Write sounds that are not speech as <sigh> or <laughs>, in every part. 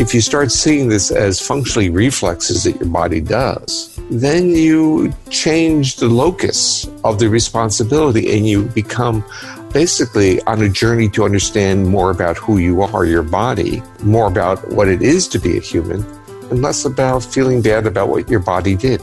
If you start seeing this as functionally reflexes that your body does, then you change the locus of the responsibility and you become basically on a journey to understand more about who you are, your body, more about what it is to be a human, and less about feeling bad about what your body did.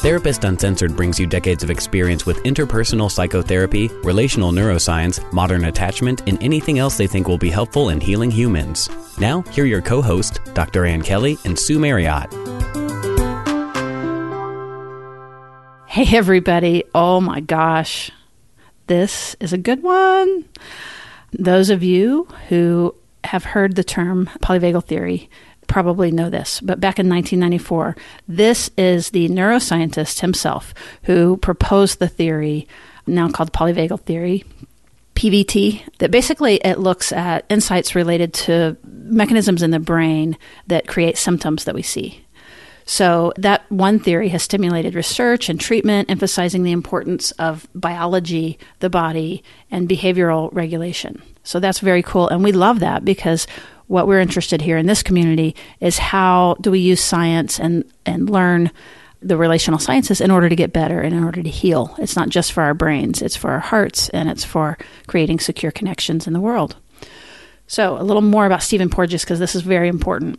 Therapist Uncensored brings you decades of experience with interpersonal psychotherapy, relational neuroscience, modern attachment, and anything else they think will be helpful in healing humans. Now, here are your co hosts, Dr. Ann Kelly and Sue Marriott. Hey, everybody. Oh my gosh. This is a good one. Those of you who have heard the term polyvagal theory probably know this, but back in 1994, this is the neuroscientist himself who proposed the theory, now called polyvagal theory, PVT, that basically it looks at insights related to mechanisms in the brain that create symptoms that we see. So, that one theory has stimulated research and treatment, emphasizing the importance of biology, the body, and behavioral regulation. So, that's very cool. And we love that because what we're interested here in this community is how do we use science and, and learn the relational sciences in order to get better and in order to heal. It's not just for our brains, it's for our hearts and it's for creating secure connections in the world. So, a little more about Stephen Porges because this is very important.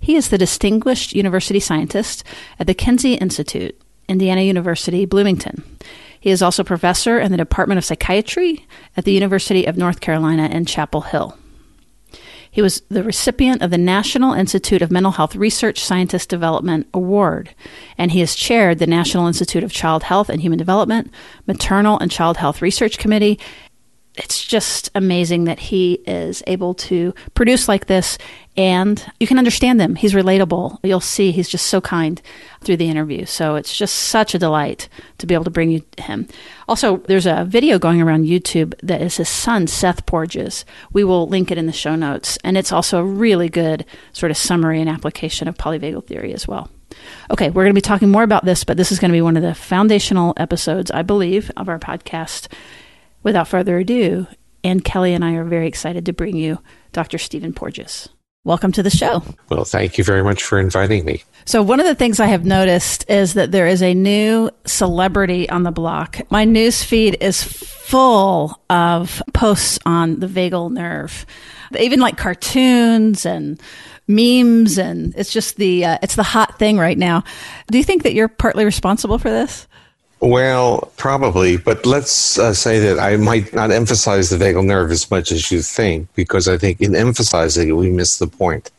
He is the Distinguished University Scientist at the Kinsey Institute, Indiana University, Bloomington. He is also professor in the Department of Psychiatry at the University of North Carolina in Chapel Hill. He was the recipient of the National Institute of Mental Health Research Scientist Development Award, and he has chaired the National Institute of Child Health and Human Development, Maternal and Child Health Research Committee, it's just amazing that he is able to produce like this and you can understand him. He's relatable. You'll see he's just so kind through the interview. So it's just such a delight to be able to bring you him. Also, there's a video going around YouTube that is his son, Seth Porges. We will link it in the show notes. And it's also a really good sort of summary and application of polyvagal theory as well. Okay, we're going to be talking more about this, but this is going to be one of the foundational episodes, I believe, of our podcast without further ado, Ann Kelly and I are very excited to bring you Dr. Stephen Porges. Welcome to the show. Well, thank you very much for inviting me. So, one of the things I have noticed is that there is a new celebrity on the block. My news feed is full of posts on the vagal nerve, even like cartoons and memes, and it's just the uh, it's the hot thing right now. Do you think that you're partly responsible for this? Well, probably, but let's uh, say that I might not emphasize the vagal nerve as much as you think, because I think in emphasizing it, we miss the point.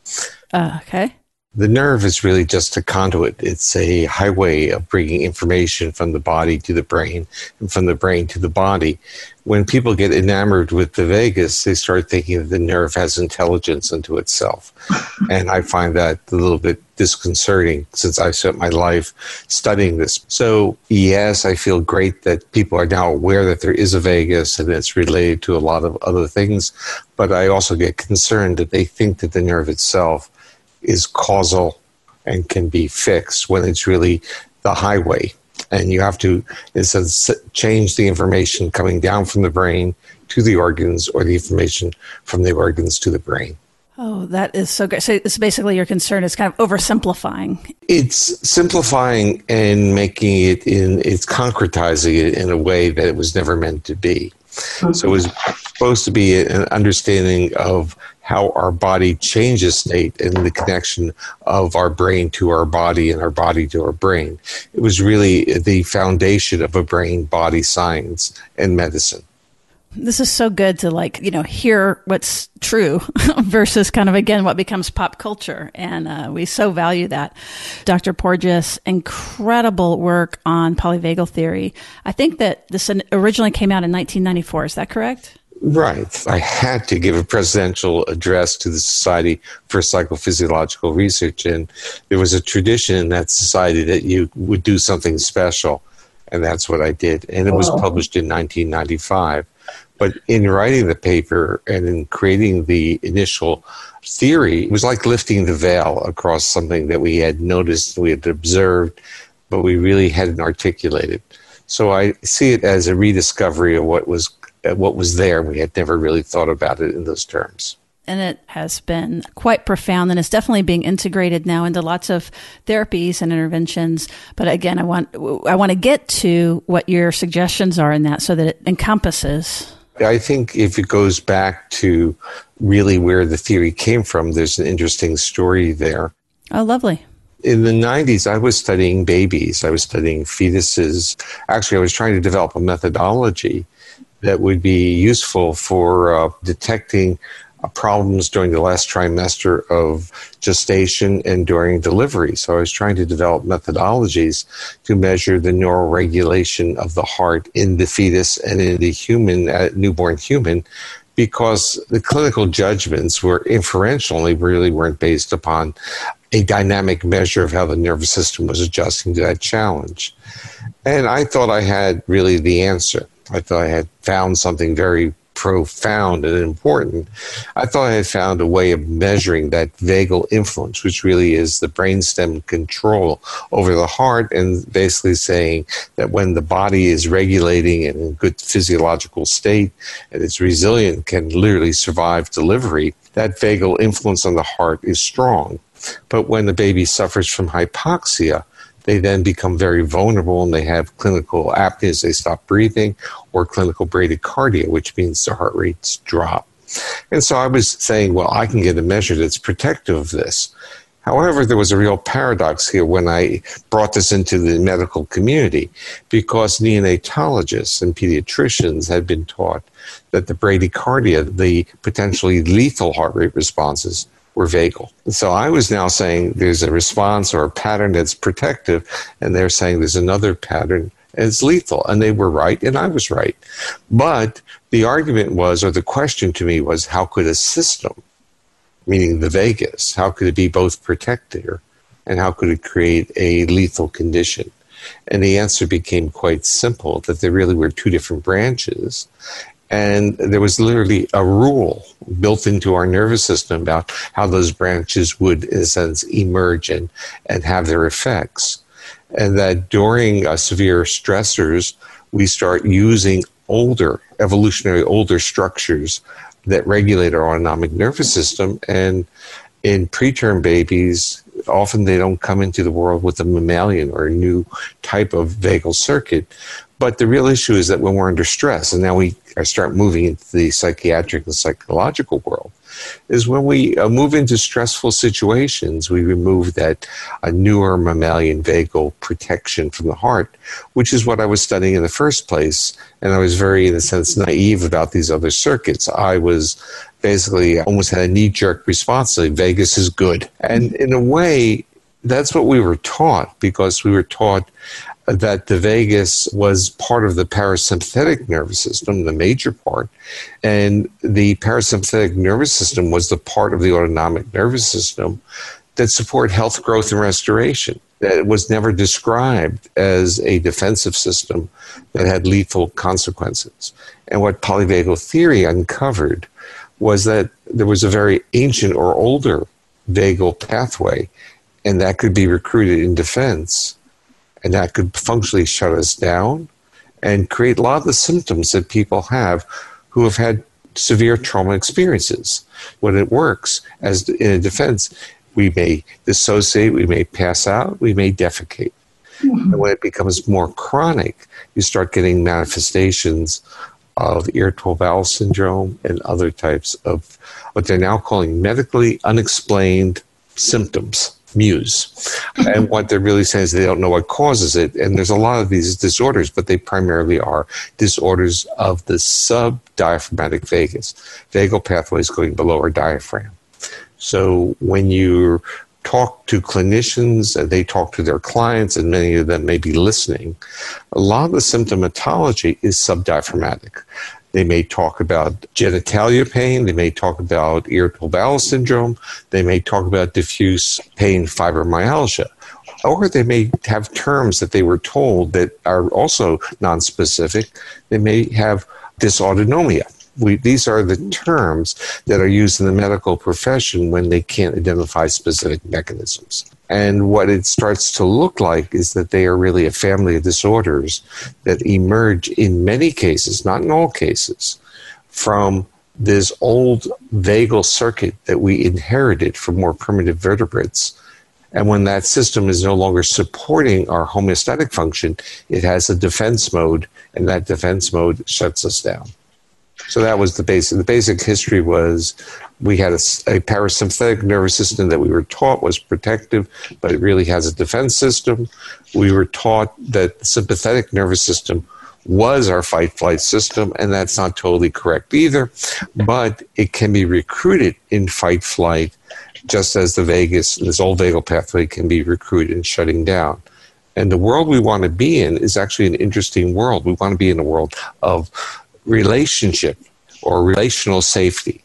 Uh, okay. The nerve is really just a conduit. It's a highway of bringing information from the body to the brain and from the brain to the body. When people get enamored with the vagus, they start thinking that the nerve has intelligence unto itself. <laughs> and I find that a little bit disconcerting since I spent my life studying this. So, yes, I feel great that people are now aware that there is a vagus and it's related to a lot of other things. But I also get concerned that they think that the nerve itself is causal and can be fixed when it's really the highway. And you have to instead change the information coming down from the brain to the organs or the information from the organs to the brain. Oh, that is so good. So it's basically your concern is kind of oversimplifying. It's simplifying and making it in, it's concretizing it in a way that it was never meant to be. Mm-hmm. So it was supposed to be an understanding of how our body changes state and the connection of our brain to our body and our body to our brain. It was really the foundation of a brain body science and medicine. This is so good to like, you know, hear what's true <laughs> versus kind of again what becomes pop culture. And uh, we so value that. Dr. Porges, incredible work on polyvagal theory. I think that this originally came out in 1994. Is that correct? Right. I had to give a presidential address to the Society for Psychophysiological Research, and there was a tradition in that society that you would do something special, and that's what I did. And it was published in 1995. But in writing the paper and in creating the initial theory, it was like lifting the veil across something that we had noticed, we had observed, but we really hadn't articulated. So I see it as a rediscovery of what was what was there. We had never really thought about it in those terms and it has been quite profound and it's definitely being integrated now into lots of therapies and interventions but again i want i want to get to what your suggestions are in that so that it encompasses I think if it goes back to really where the theory came from, there's an interesting story there. Oh, lovely. In the 90s, I was studying babies. I was studying fetuses. Actually, I was trying to develop a methodology that would be useful for uh, detecting uh, problems during the last trimester of gestation and during delivery. So I was trying to develop methodologies to measure the neural regulation of the heart in the fetus and in the human, uh, newborn human, because the clinical judgments were inferential they really weren't based upon a dynamic measure of how the nervous system was adjusting to that challenge. And I thought I had really the answer. I thought I had found something very profound and important, I thought I had found a way of measuring that vagal influence, which really is the brainstem control over the heart, and basically saying that when the body is regulating in good physiological state and it's resilient, can literally survive delivery, that vagal influence on the heart is strong. But when the baby suffers from hypoxia, they then become very vulnerable and they have clinical apneas, they stop breathing, or clinical bradycardia, which means their heart rates drop. And so I was saying, well, I can get a measure that's protective of this. However, there was a real paradox here when I brought this into the medical community because neonatologists and pediatricians had been taught that the bradycardia, the potentially lethal heart rate responses, were vagal. So I was now saying there's a response or a pattern that's protective, and they're saying there's another pattern it's lethal. And they were right, and I was right. But the argument was, or the question to me was, how could a system, meaning the vagus, how could it be both protective and how could it create a lethal condition? And the answer became quite simple that there really were two different branches. And there was literally a rule built into our nervous system about how those branches would, in a sense, emerge and, and have their effects. And that during uh, severe stressors, we start using older, evolutionary older structures that regulate our autonomic nervous system. And in preterm babies, often they don't come into the world with a mammalian or a new type of vagal circuit. But the real issue is that when we're under stress, and now we start moving into the psychiatric and psychological world, is when we uh, move into stressful situations, we remove that uh, newer mammalian vagal protection from the heart, which is what I was studying in the first place. And I was very, in a sense, naive about these other circuits. I was basically almost had a knee jerk response like Vagus is good. And in a way, that's what we were taught because we were taught that the vagus was part of the parasympathetic nervous system, the major part, and the parasympathetic nervous system was the part of the autonomic nervous system that support health, growth, and restoration. That was never described as a defensive system that had lethal consequences. And what polyvagal theory uncovered was that there was a very ancient or older vagal pathway, and that could be recruited in defense and that could functionally shut us down and create a lot of the symptoms that people have who have had severe trauma experiences. When it works, as in a defense, we may dissociate, we may pass out, we may defecate. Mm-hmm. And when it becomes more chronic, you start getting manifestations of irritable bowel syndrome and other types of what they're now calling medically unexplained symptoms muse. and mm-hmm. what they're really saying is they don't know what causes it. And there's a lot of these disorders, but they primarily are disorders of the subdiaphragmatic vagus, vagal pathways going below our diaphragm. So when you talk to clinicians and they talk to their clients, and many of them may be listening, a lot of the symptomatology is subdiaphragmatic. They may talk about genitalia pain. They may talk about irritable bowel syndrome. They may talk about diffuse pain fibromyalgia. Or they may have terms that they were told that are also nonspecific. They may have dysautonomia. We, these are the terms that are used in the medical profession when they can't identify specific mechanisms. And what it starts to look like is that they are really a family of disorders that emerge in many cases, not in all cases, from this old vagal circuit that we inherited from more primitive vertebrates. And when that system is no longer supporting our homeostatic function, it has a defense mode, and that defense mode shuts us down. So that was the basic. The basic history was we had a, a, parasympathetic nervous system that we were taught was protective, but it really has a defense system. We were taught that the sympathetic nervous system was our fight flight system, and that's not totally correct either. But it can be recruited in fight flight, just as the vagus, this old vagal pathway, can be recruited in shutting down. And the world we want to be in is actually an interesting world. We want to be in a world of relationship or relational safety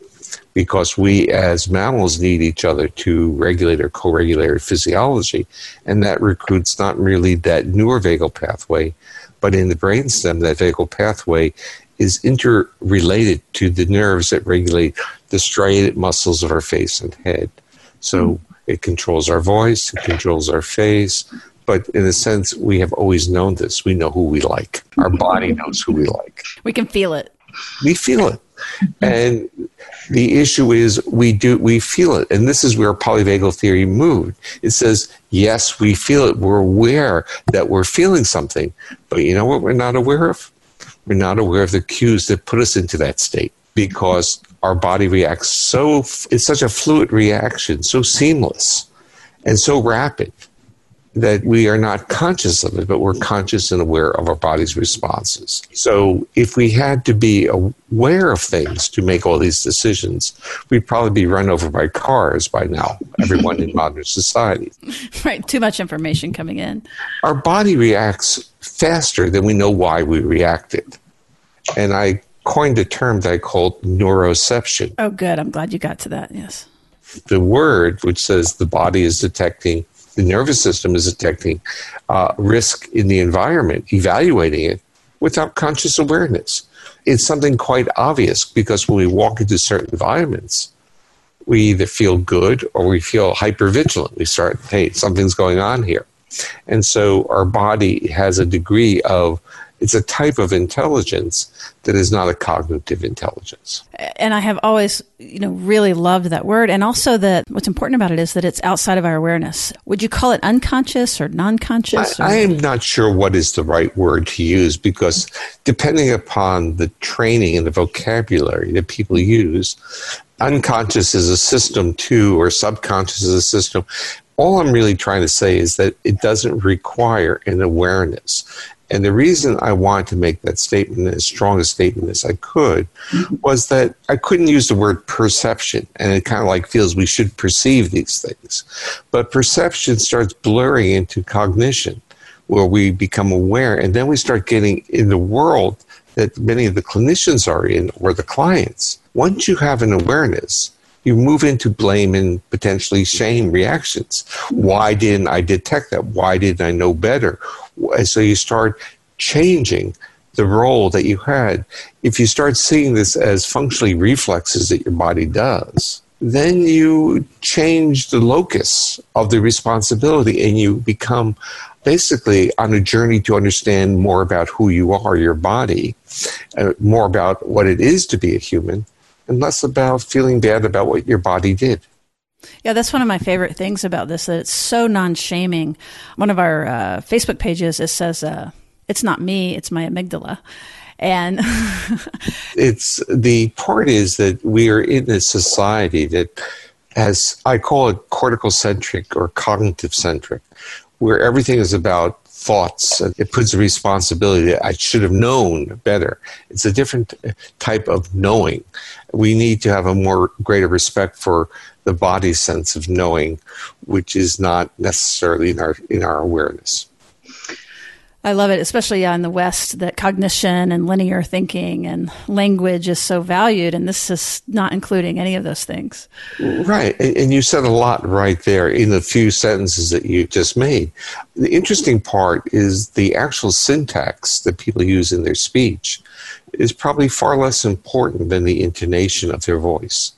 because we as mammals need each other to regulate or co-regulate our physiology and that recruits not merely that newer vagal pathway but in the brainstem that vagal pathway is interrelated to the nerves that regulate the striated muscles of our face and head so mm. it controls our voice it controls our face but in a sense, we have always known this. We know who we like. Our body knows who we like. We can feel it. We feel it. And the issue is we do we feel it. And this is where polyvagal theory moved. It says, yes, we feel it. We're aware that we're feeling something. But you know what we're not aware of? We're not aware of the cues that put us into that state because our body reacts so it's such a fluid reaction, so seamless and so rapid that we are not conscious of it, but we're conscious and aware of our body's responses. So if we had to be aware of things to make all these decisions, we'd probably be run over by cars by now, everyone in <laughs> modern society. Right, too much information coming in. Our body reacts faster than we know why we reacted. And I coined a term that I called neuroception. Oh, good. I'm glad you got to that. Yes. The word which says the body is detecting the nervous system is detecting uh, risk in the environment, evaluating it without conscious awareness. It's something quite obvious because when we walk into certain environments, we either feel good or we feel hyper vigilant. We start, hey, something's going on here. And so our body has a degree of it's a type of intelligence that is not a cognitive intelligence. And I have always, you know, really loved that word. And also that what's important about it is that it's outside of our awareness. Would you call it unconscious or non-conscious? I, I am not sure what is the right word to use because depending upon the training and the vocabulary that people use, unconscious is a system too, or subconscious is a system all I'm really trying to say is that it doesn't require an awareness. And the reason I wanted to make that statement as strong a statement as I could was that I couldn't use the word perception, and it kind of like feels we should perceive these things. But perception starts blurring into cognition, where we become aware, and then we start getting in the world that many of the clinicians are in, or the clients. Once you have an awareness, you move into blame and potentially shame reactions. Why didn't I detect that? Why didn't I know better? And so you start changing the role that you had. If you start seeing this as functionally reflexes that your body does, then you change the locus of the responsibility and you become basically on a journey to understand more about who you are, your body, uh, more about what it is to be a human, and less about feeling bad about what your body did. Yeah, that's one of my favorite things about this. That it's so non-shaming. One of our uh, Facebook pages it says, uh, "It's not me, it's my amygdala," and <laughs> it's the part is that we are in a society that has, I call it cortical centric or cognitive centric, where everything is about thoughts. It puts a responsibility. I should have known better. It's a different type of knowing. We need to have a more greater respect for the body sense of knowing, which is not necessarily in our in our awareness. I love it, especially in the West, that cognition and linear thinking and language is so valued, and this is not including any of those things. Right. And you said a lot right there in the few sentences that you just made. The interesting part is the actual syntax that people use in their speech is probably far less important than the intonation of their voice.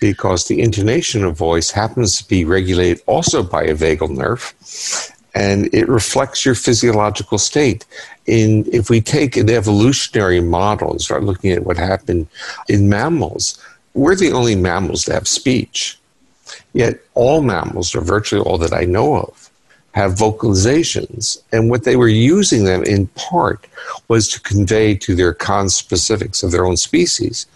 Because the intonation of voice happens to be regulated also by a vagal nerve and it reflects your physiological state. In if we take an evolutionary model and start looking at what happened in mammals, we're the only mammals that have speech. Yet all mammals, or virtually all that I know of, have vocalizations, and what they were using them in part was to convey to their conspecifics of their own species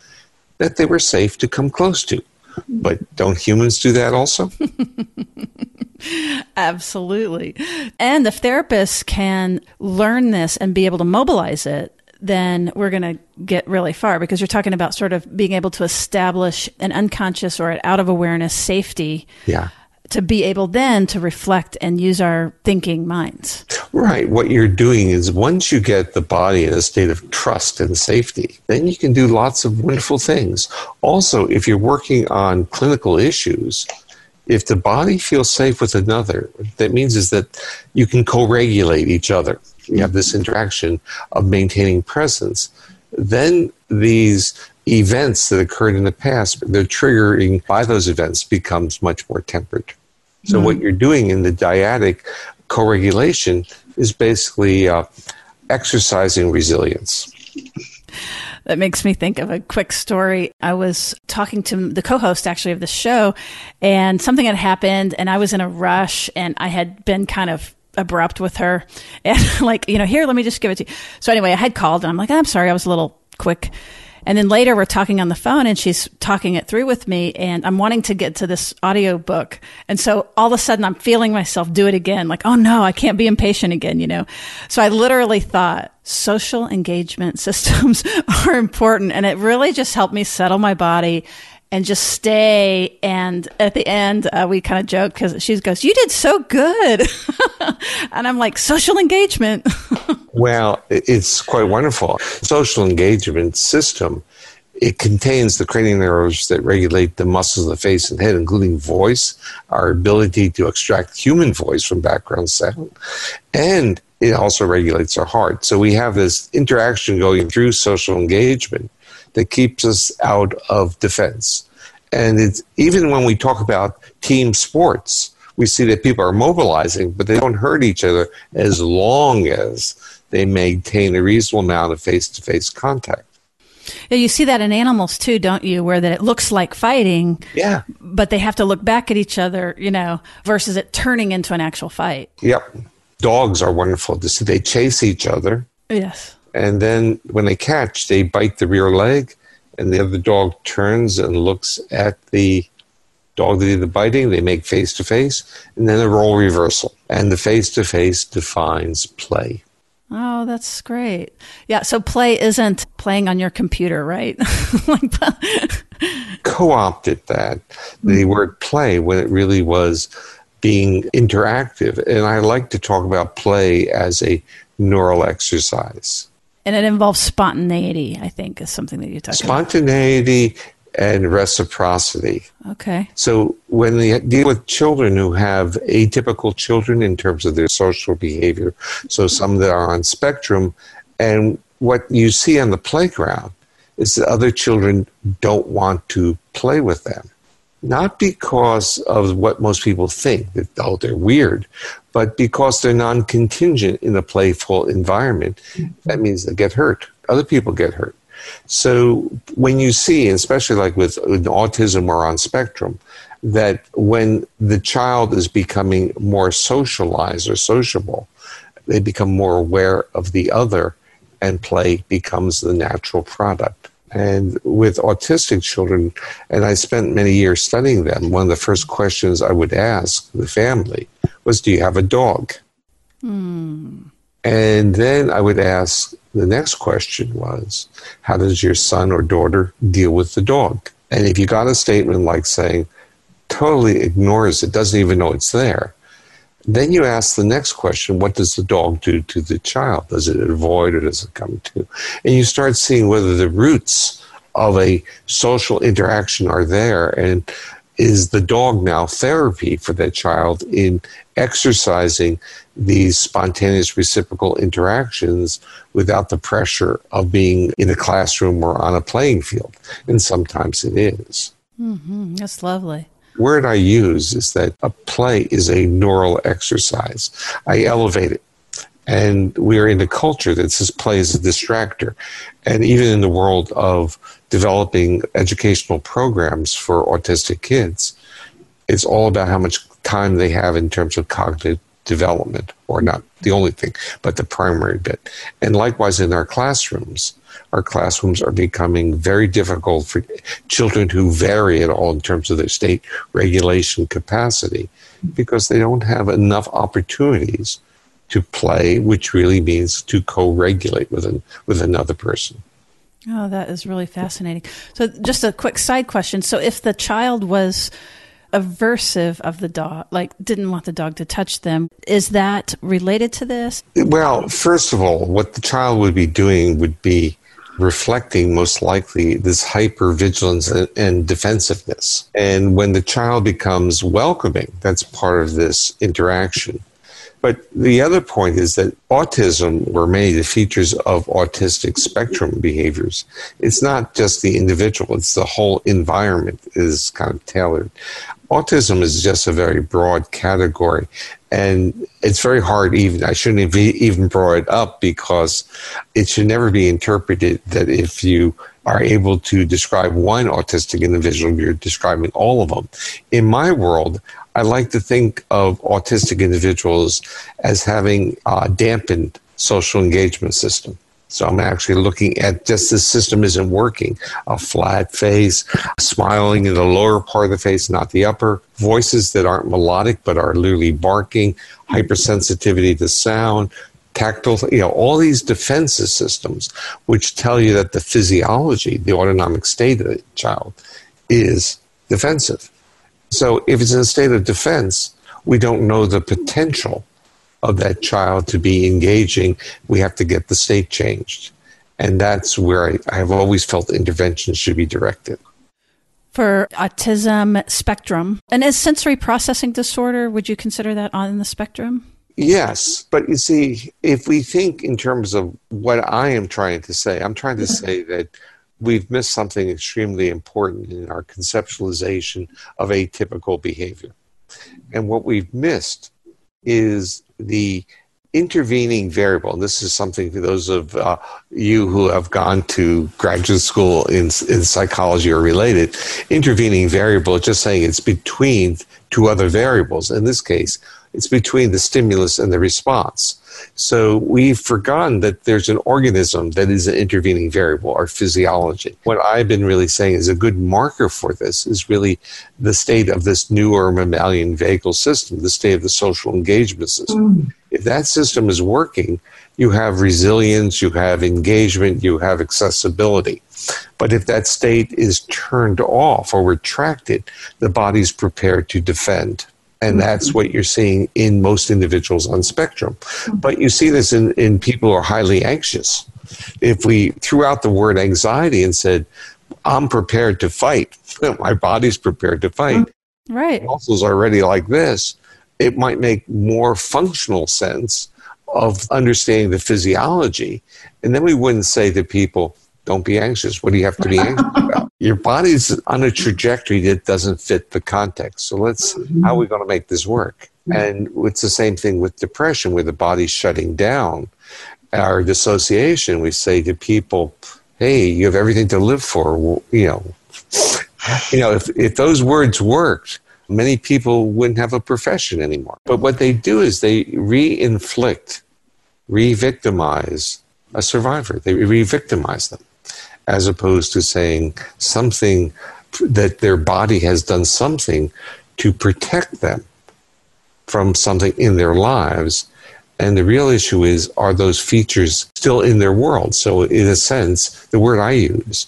that they were safe to come close to. But don't humans do that also? <laughs> <laughs> Absolutely. And if therapists can learn this and be able to mobilize it, then we're going to get really far because you're talking about sort of being able to establish an unconscious or an out of awareness safety. Yeah. To be able then to reflect and use our thinking minds. Right. What you're doing is once you get the body in a state of trust and safety, then you can do lots of wonderful things. Also, if you're working on clinical issues, if the body feels safe with another, that means is that you can co-regulate each other. You have this interaction of maintaining presence. Then these events that occurred in the past, the triggering by those events becomes much more tempered. So mm-hmm. what you're doing in the dyadic co-regulation is basically uh, exercising resilience. That makes me think of a quick story. I was talking to the co host actually of the show, and something had happened, and I was in a rush, and I had been kind of abrupt with her. <laughs> And like, you know, here, let me just give it to you. So anyway, I had called, and I'm like, I'm sorry, I was a little quick. And then later we're talking on the phone and she's talking it through with me and I'm wanting to get to this audio book. And so all of a sudden I'm feeling myself do it again. Like, oh no, I can't be impatient again, you know? So I literally thought social engagement <laughs> systems <laughs> are important. And it really just helped me settle my body and just stay. And at the end, uh, we kind of joke because she goes, You did so good. <laughs> and I'm like, Social engagement. <laughs> well, it's quite wonderful. Social engagement system. It contains the cranial nerves that regulate the muscles of the face and head, including voice, our ability to extract human voice from background sound, and it also regulates our heart. So we have this interaction going through social engagement that keeps us out of defense. And it's even when we talk about team sports, we see that people are mobilizing, but they don't hurt each other as long as they maintain a reasonable amount of face to face contact. Yeah, you see that in animals too, don't you? Where that it looks like fighting, yeah, but they have to look back at each other, you know, versus it turning into an actual fight. Yep, dogs are wonderful to see. They chase each other. Yes, and then when they catch, they bite the rear leg, and the other dog turns and looks at the dog that did the biting. They make face to face, and then a role reversal. And the face to face defines play. Oh, that's great. Yeah, so play isn't playing on your computer, right? <laughs> Co opted that, the mm-hmm. word play, when it really was being interactive. And I like to talk about play as a neural exercise. And it involves spontaneity, I think, is something that you talk about. Spontaneity and reciprocity. Okay. So when we deal with children who have atypical children in terms of their social behavior, so some that are on spectrum, and what you see on the playground is that other children don't want to play with them not because of what most people think that oh they're weird, but because they're non-contingent in a playful environment. Mm-hmm. That means they get hurt. Other people get hurt. So when you see, especially like with, with autism or on spectrum, that when the child is becoming more socialized or sociable, they become more aware of the other, and play becomes the natural product. And with autistic children, and I spent many years studying them, one of the first questions I would ask the family was, Do you have a dog? Mm. And then I would ask the next question was, How does your son or daughter deal with the dog? And if you got a statement like saying, totally ignores it, doesn't even know it's there, then you ask the next question what does the dog do to the child? Does it avoid or does it come to? And you start seeing whether the roots of a social interaction are there. And is the dog now therapy for that child in exercising these spontaneous reciprocal interactions without the pressure of being in a classroom or on a playing field? And sometimes it is. Mm-hmm. That's lovely word I use is that a play is a neural exercise. I elevate it. And we are in a culture that says play is a distractor. And even in the world of developing educational programs for autistic kids, it's all about how much time they have in terms of cognitive development, or not the only thing, but the primary bit. And likewise in our classrooms, our classrooms are becoming very difficult for children who vary at all in terms of their state regulation capacity because they don't have enough opportunities to play, which really means to co-regulate with an, with another person. Oh, that is really fascinating. So, just a quick side question. So, if the child was aversive of the dog, like didn't want the dog to touch them. Is that related to this? Well, first of all, what the child would be doing would be reflecting most likely this hypervigilance and defensiveness. And when the child becomes welcoming, that's part of this interaction. But the other point is that autism, or many of the features of autistic spectrum behaviors, it's not just the individual, it's the whole environment is kind of tailored. Autism is just a very broad category. And it's very hard, even, I shouldn't have even brought it up because it should never be interpreted that if you are able to describe one autistic individual, you're describing all of them. In my world, I like to think of autistic individuals as having a dampened social engagement system. So I'm actually looking at just the system isn't working. A flat face, smiling in the lower part of the face, not the upper. Voices that aren't melodic but are literally barking. Hypersensitivity to sound. Tactile, you know, all these defensive systems which tell you that the physiology, the autonomic state of the child is defensive. So if it's in a state of defense, we don't know the potential of that child to be engaging. We have to get the state changed. And that's where I, I have always felt intervention should be directed. For autism spectrum, and is sensory processing disorder, would you consider that on the spectrum? Yes, but you see, if we think in terms of what I am trying to say, I'm trying to say that we've missed something extremely important in our conceptualization of atypical behavior. And what we've missed is the intervening variable. And this is something for those of uh, you who have gone to graduate school in, in psychology or related. Intervening variable, just saying it's between two other variables. In this case, it's between the stimulus and the response. So we've forgotten that there's an organism that is an intervening variable, our physiology. What I've been really saying is a good marker for this is really the state of this newer mammalian vagal system, the state of the social engagement system. Mm. If that system is working, you have resilience, you have engagement, you have accessibility. But if that state is turned off or retracted, the body's prepared to defend. And mm-hmm. that's what you're seeing in most individuals on spectrum. Mm-hmm. But you see this in, in people who are highly anxious. If we threw out the word anxiety and said, I'm prepared to fight, <laughs> my body's prepared to fight. Mm-hmm. Right. Muscles are ready like this. It might make more functional sense of understanding the physiology. And then we wouldn't say to people, don't be anxious. What do you have to be anxious <laughs> about? Your body's on a trajectory that doesn't fit the context. So let's, mm-hmm. how are we going to make this work? Mm-hmm. And it's the same thing with depression, where the body's shutting down. Our dissociation, we say to people, hey, you have everything to live for. You know, you know, if, if those words worked, many people wouldn't have a profession anymore. But what they do is they re-inflict, re-victimize a survivor. They re-victimize them. As opposed to saying something that their body has done something to protect them from something in their lives. And the real issue is are those features still in their world? So, in a sense, the word I use,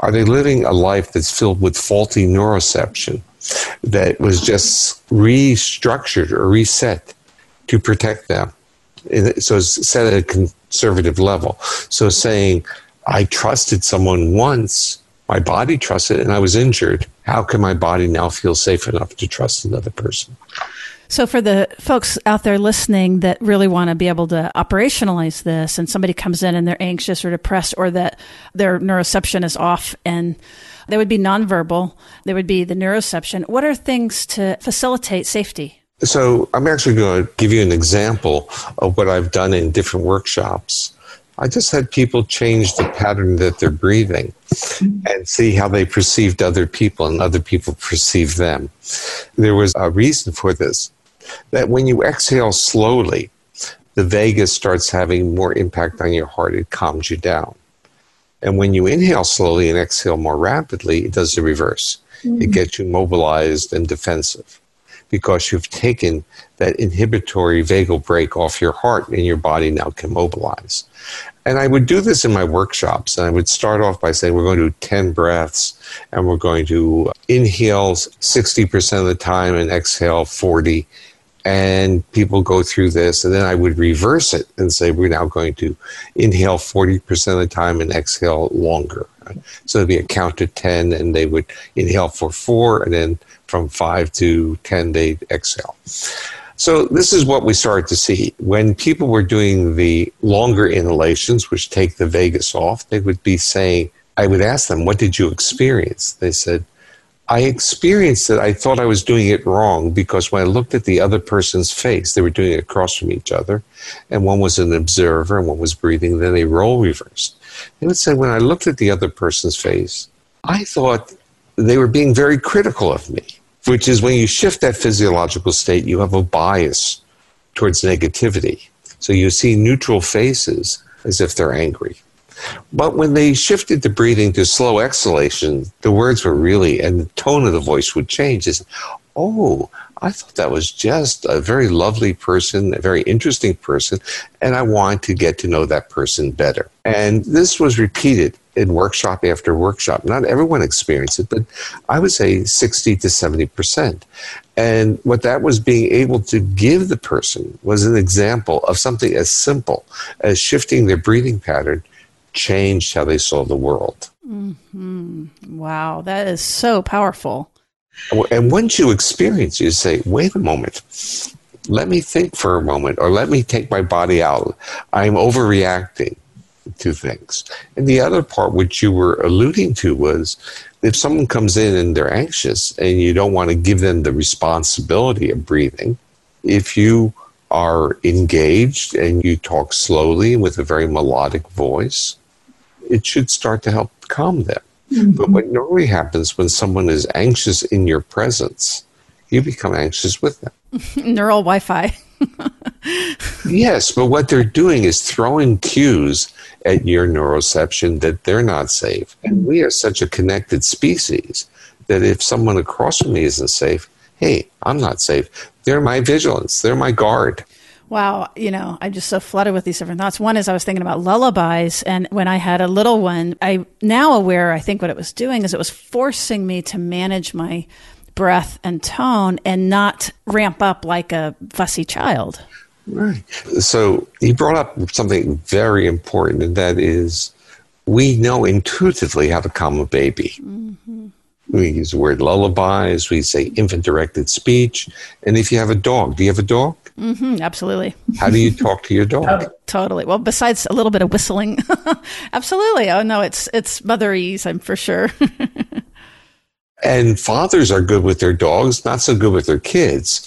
are they living a life that's filled with faulty neuroception that was just restructured or reset to protect them? So, it's set at a conservative level. So, saying, I trusted someone once, my body trusted, and I was injured. How can my body now feel safe enough to trust another person? So, for the folks out there listening that really want to be able to operationalize this, and somebody comes in and they're anxious or depressed, or that their neuroception is off, and they would be nonverbal, there would be the neuroception. What are things to facilitate safety? So, I'm actually going to give you an example of what I've done in different workshops. I just had people change the pattern that they're breathing and see how they perceived other people and other people perceive them. There was a reason for this that when you exhale slowly, the vagus starts having more impact on your heart. It calms you down. And when you inhale slowly and exhale more rapidly, it does the reverse. Mm-hmm. It gets you mobilized and defensive because you've taken that inhibitory vagal brake off your heart and your body now can mobilize. And I would do this in my workshops. And I would start off by saying, we're going to do 10 breaths and we're going to inhale 60% of the time and exhale 40 and people go through this and then i would reverse it and say we're now going to inhale 40% of the time and exhale longer so it'd be a count to 10 and they would inhale for four and then from 5 to 10 they'd exhale so this is what we started to see when people were doing the longer inhalations which take the vagus off they would be saying i would ask them what did you experience they said I experienced it. I thought I was doing it wrong because when I looked at the other person's face, they were doing it across from each other, and one was an observer and one was breathing. Then they role reversed. They would say, when I looked at the other person's face, I thought they were being very critical of me, which is when you shift that physiological state, you have a bias towards negativity. So you see neutral faces as if they're angry. But when they shifted the breathing to slow exhalation, the words were really, and the tone of the voice would change. Is, oh, I thought that was just a very lovely person, a very interesting person, and I want to get to know that person better. And this was repeated in workshop after workshop. Not everyone experienced it, but I would say 60 to 70%. And what that was being able to give the person was an example of something as simple as shifting their breathing pattern changed how they saw the world. Mm-hmm. Wow, that is so powerful. And once you experience, you say, wait a moment, let me think for a moment, or let me take my body out. I'm overreacting to things. And the other part, which you were alluding to, was if someone comes in and they're anxious and you don't want to give them the responsibility of breathing, if you are engaged and you talk slowly with a very melodic voice, it should start to help calm them. Mm-hmm. But what normally happens when someone is anxious in your presence, you become anxious with them. <laughs> Neural Wi Fi. <laughs> yes, but what they're doing is throwing cues at your neuroception that they're not safe. And we are such a connected species that if someone across from me isn't safe, hey, I'm not safe. They're my vigilance, they're my guard. Wow, you know, I'm just so flooded with these different thoughts. One is I was thinking about lullabies, and when I had a little one, I now aware. I think what it was doing is it was forcing me to manage my breath and tone and not ramp up like a fussy child. Right. So he brought up something very important, and that is we know intuitively how to calm a baby. Mm-hmm. We use the word lullabies, we say infant directed speech. And if you have a dog, do you have a dog? Mm-hmm, absolutely. How do you talk to your dog? <laughs> totally. Well, besides a little bit of whistling, <laughs> absolutely. Oh no, it's it's motherese. I'm for sure. <laughs> and fathers are good with their dogs, not so good with their kids,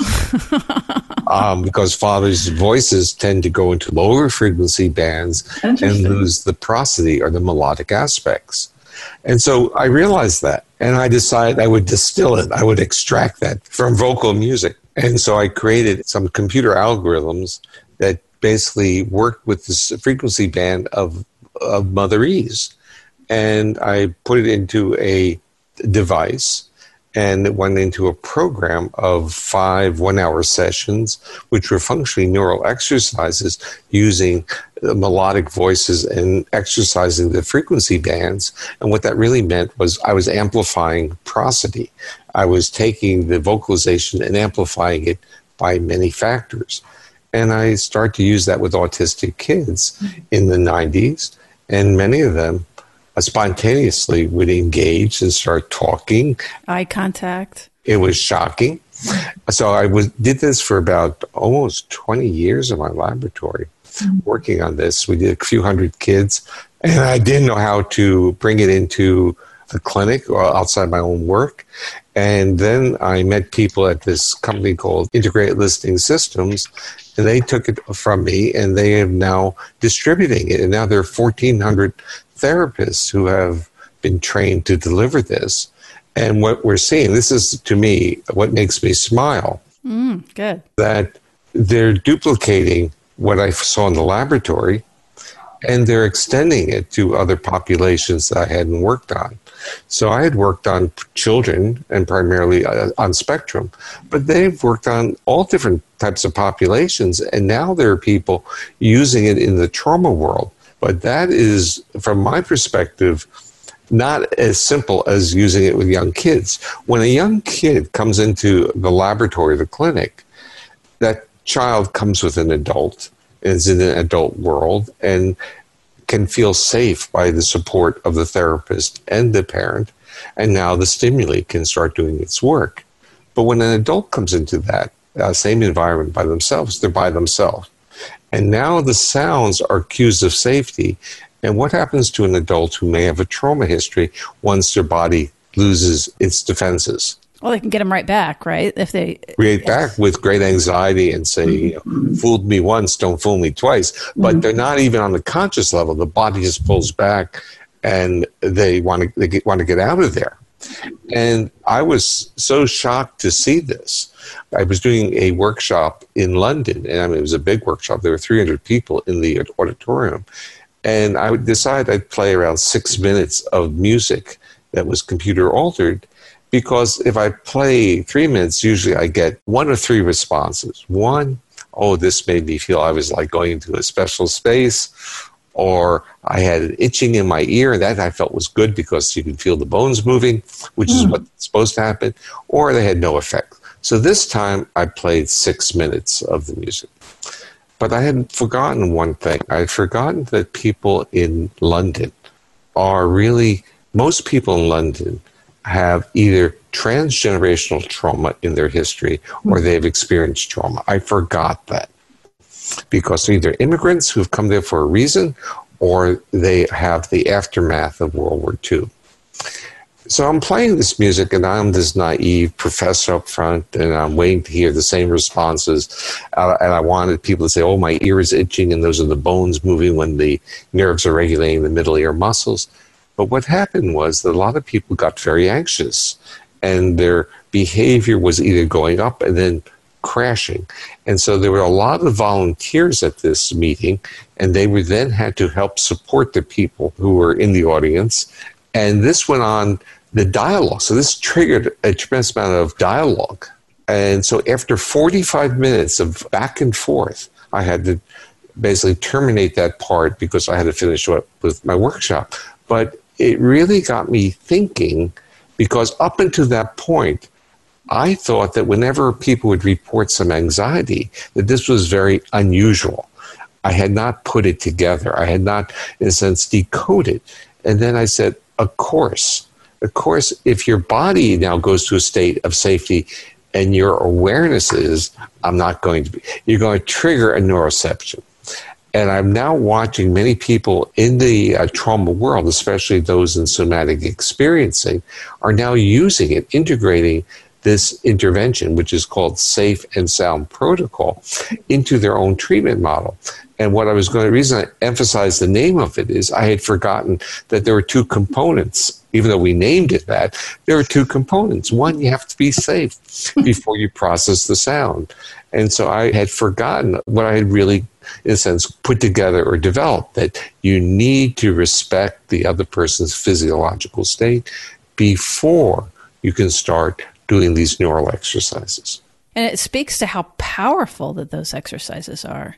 <laughs> um, because fathers' voices tend to go into lower frequency bands and lose the prosody or the melodic aspects. And so I realized that, and I decided I would distill it. I would extract that from vocal music. And so I created some computer algorithms that basically worked with this frequency band of, of motherese. and I put it into a device and it went into a program of five one hour sessions, which were functionally neural exercises using melodic voices and exercising the frequency bands. And what that really meant was I was amplifying prosody. I was taking the vocalization and amplifying it by many factors. And I started to use that with autistic kids in the 90s. And many of them spontaneously would engage and start talking. Eye contact. It was shocking. So I was did this for about almost 20 years in my laboratory, mm-hmm. working on this. We did a few hundred kids, and I didn't know how to bring it into the clinic or outside my own work. And then I met people at this company called Integrated Listening Systems, and they took it from me, and they are now distributing it. And now there are 1,400 therapists who have been trained to deliver this. And what we're seeing, this is to me what makes me smile. Mm, good. That they're duplicating what I saw in the laboratory and they're extending it to other populations that I hadn't worked on. So I had worked on children and primarily uh, on spectrum, but they've worked on all different types of populations. And now there are people using it in the trauma world. But that is, from my perspective, not as simple as using it with young kids. When a young kid comes into the laboratory, the clinic, that child comes with an adult, is in an adult world, and can feel safe by the support of the therapist and the parent. And now the stimuli can start doing its work. But when an adult comes into that uh, same environment by themselves, they're by themselves. And now the sounds are cues of safety. And what happens to an adult who may have a trauma history once their body loses its defenses? Well, they can get them right back, right? If they create back with great anxiety and say, you know, "Fooled me once, don't fool me twice." But mm-hmm. they're not even on the conscious level. The body just pulls back, and they want to they want to get out of there. And I was so shocked to see this. I was doing a workshop in London, and I mean, it was a big workshop. There were 300 people in the auditorium. And I decided I'd play around six minutes of music that was computer altered because if I play three minutes, usually I get one or three responses. One, oh, this made me feel I was like going to a special space or I had an itching in my ear, and that I felt was good because you can feel the bones moving, which mm. is hmm. what's supposed to happen, or they had no effect. So this time I played six minutes of the music. But I had forgotten one thing. I had forgotten that people in London are really, most people in London have either transgenerational trauma in their history or hmm. they've experienced trauma. I forgot that because they're either immigrants who've come there for a reason or they have the aftermath of World War II. So I'm playing this music and I'm this naive professor up front and I'm waiting to hear the same responses. Uh, and I wanted people to say, oh, my ear is itching and those are the bones moving when the nerves are regulating the middle ear muscles. But what happened was that a lot of people got very anxious and their behavior was either going up and then crashing. And so there were a lot of volunteers at this meeting, and they were then had to help support the people who were in the audience. And this went on the dialogue. So this triggered a tremendous amount of dialogue. And so after 45 minutes of back and forth, I had to basically terminate that part because I had to finish up with my workshop. But it really got me thinking because up until that point, I thought that whenever people would report some anxiety, that this was very unusual. I had not put it together. I had not, in a sense, decoded. And then I said, of course, of course, if your body now goes to a state of safety and your awareness is, I'm not going to be, you're going to trigger a neuroception. And I'm now watching many people in the uh, trauma world, especially those in somatic experiencing, are now using it, integrating this intervention, which is called Safe and Sound Protocol, into their own treatment model. And what I was going to, reason I emphasize the name of it is I had forgotten that there were two components. Even though we named it that, there are two components. One, you have to be safe before you process the sound. And so I had forgotten what I had really, in a sense, put together or developed that you need to respect the other person's physiological state before you can start doing these neural exercises. And it speaks to how powerful that those exercises are.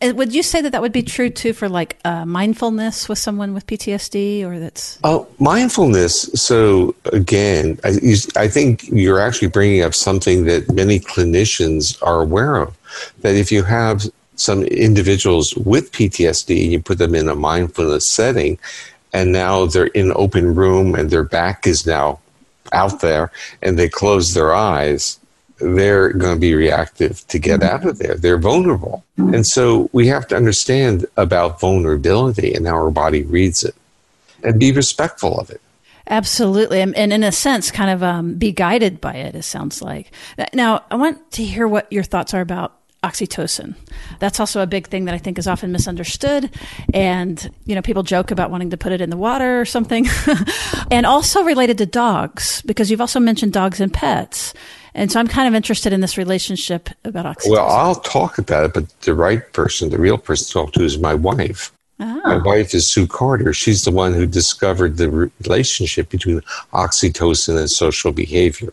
Would you say that that would be true too for like uh, mindfulness with someone with PTSD, or that's? Oh, mindfulness. So again, I, I think you're actually bringing up something that many clinicians are aware of. That if you have some individuals with PTSD, you put them in a mindfulness setting, and now they're in an open room and their back is now out there and they close their eyes, they're going to be reactive to get mm-hmm. out of there. They're vulnerable. Mm-hmm. And so we have to understand about vulnerability and how our body reads it and be respectful of it. Absolutely. And, in a sense, kind of um, be guided by it, it sounds like. Now, I want to hear what your thoughts are about oxytocin. That's also a big thing that I think is often misunderstood. And, you know, people joke about wanting to put it in the water or something. <laughs> and also related to dogs, because you've also mentioned dogs and pets. And so I'm kind of interested in this relationship about oxytocin. Well, I'll talk about it, but the right person, the real person to talk to is my wife. Oh. My wife is Sue Carter. She's the one who discovered the relationship between oxytocin and social behavior.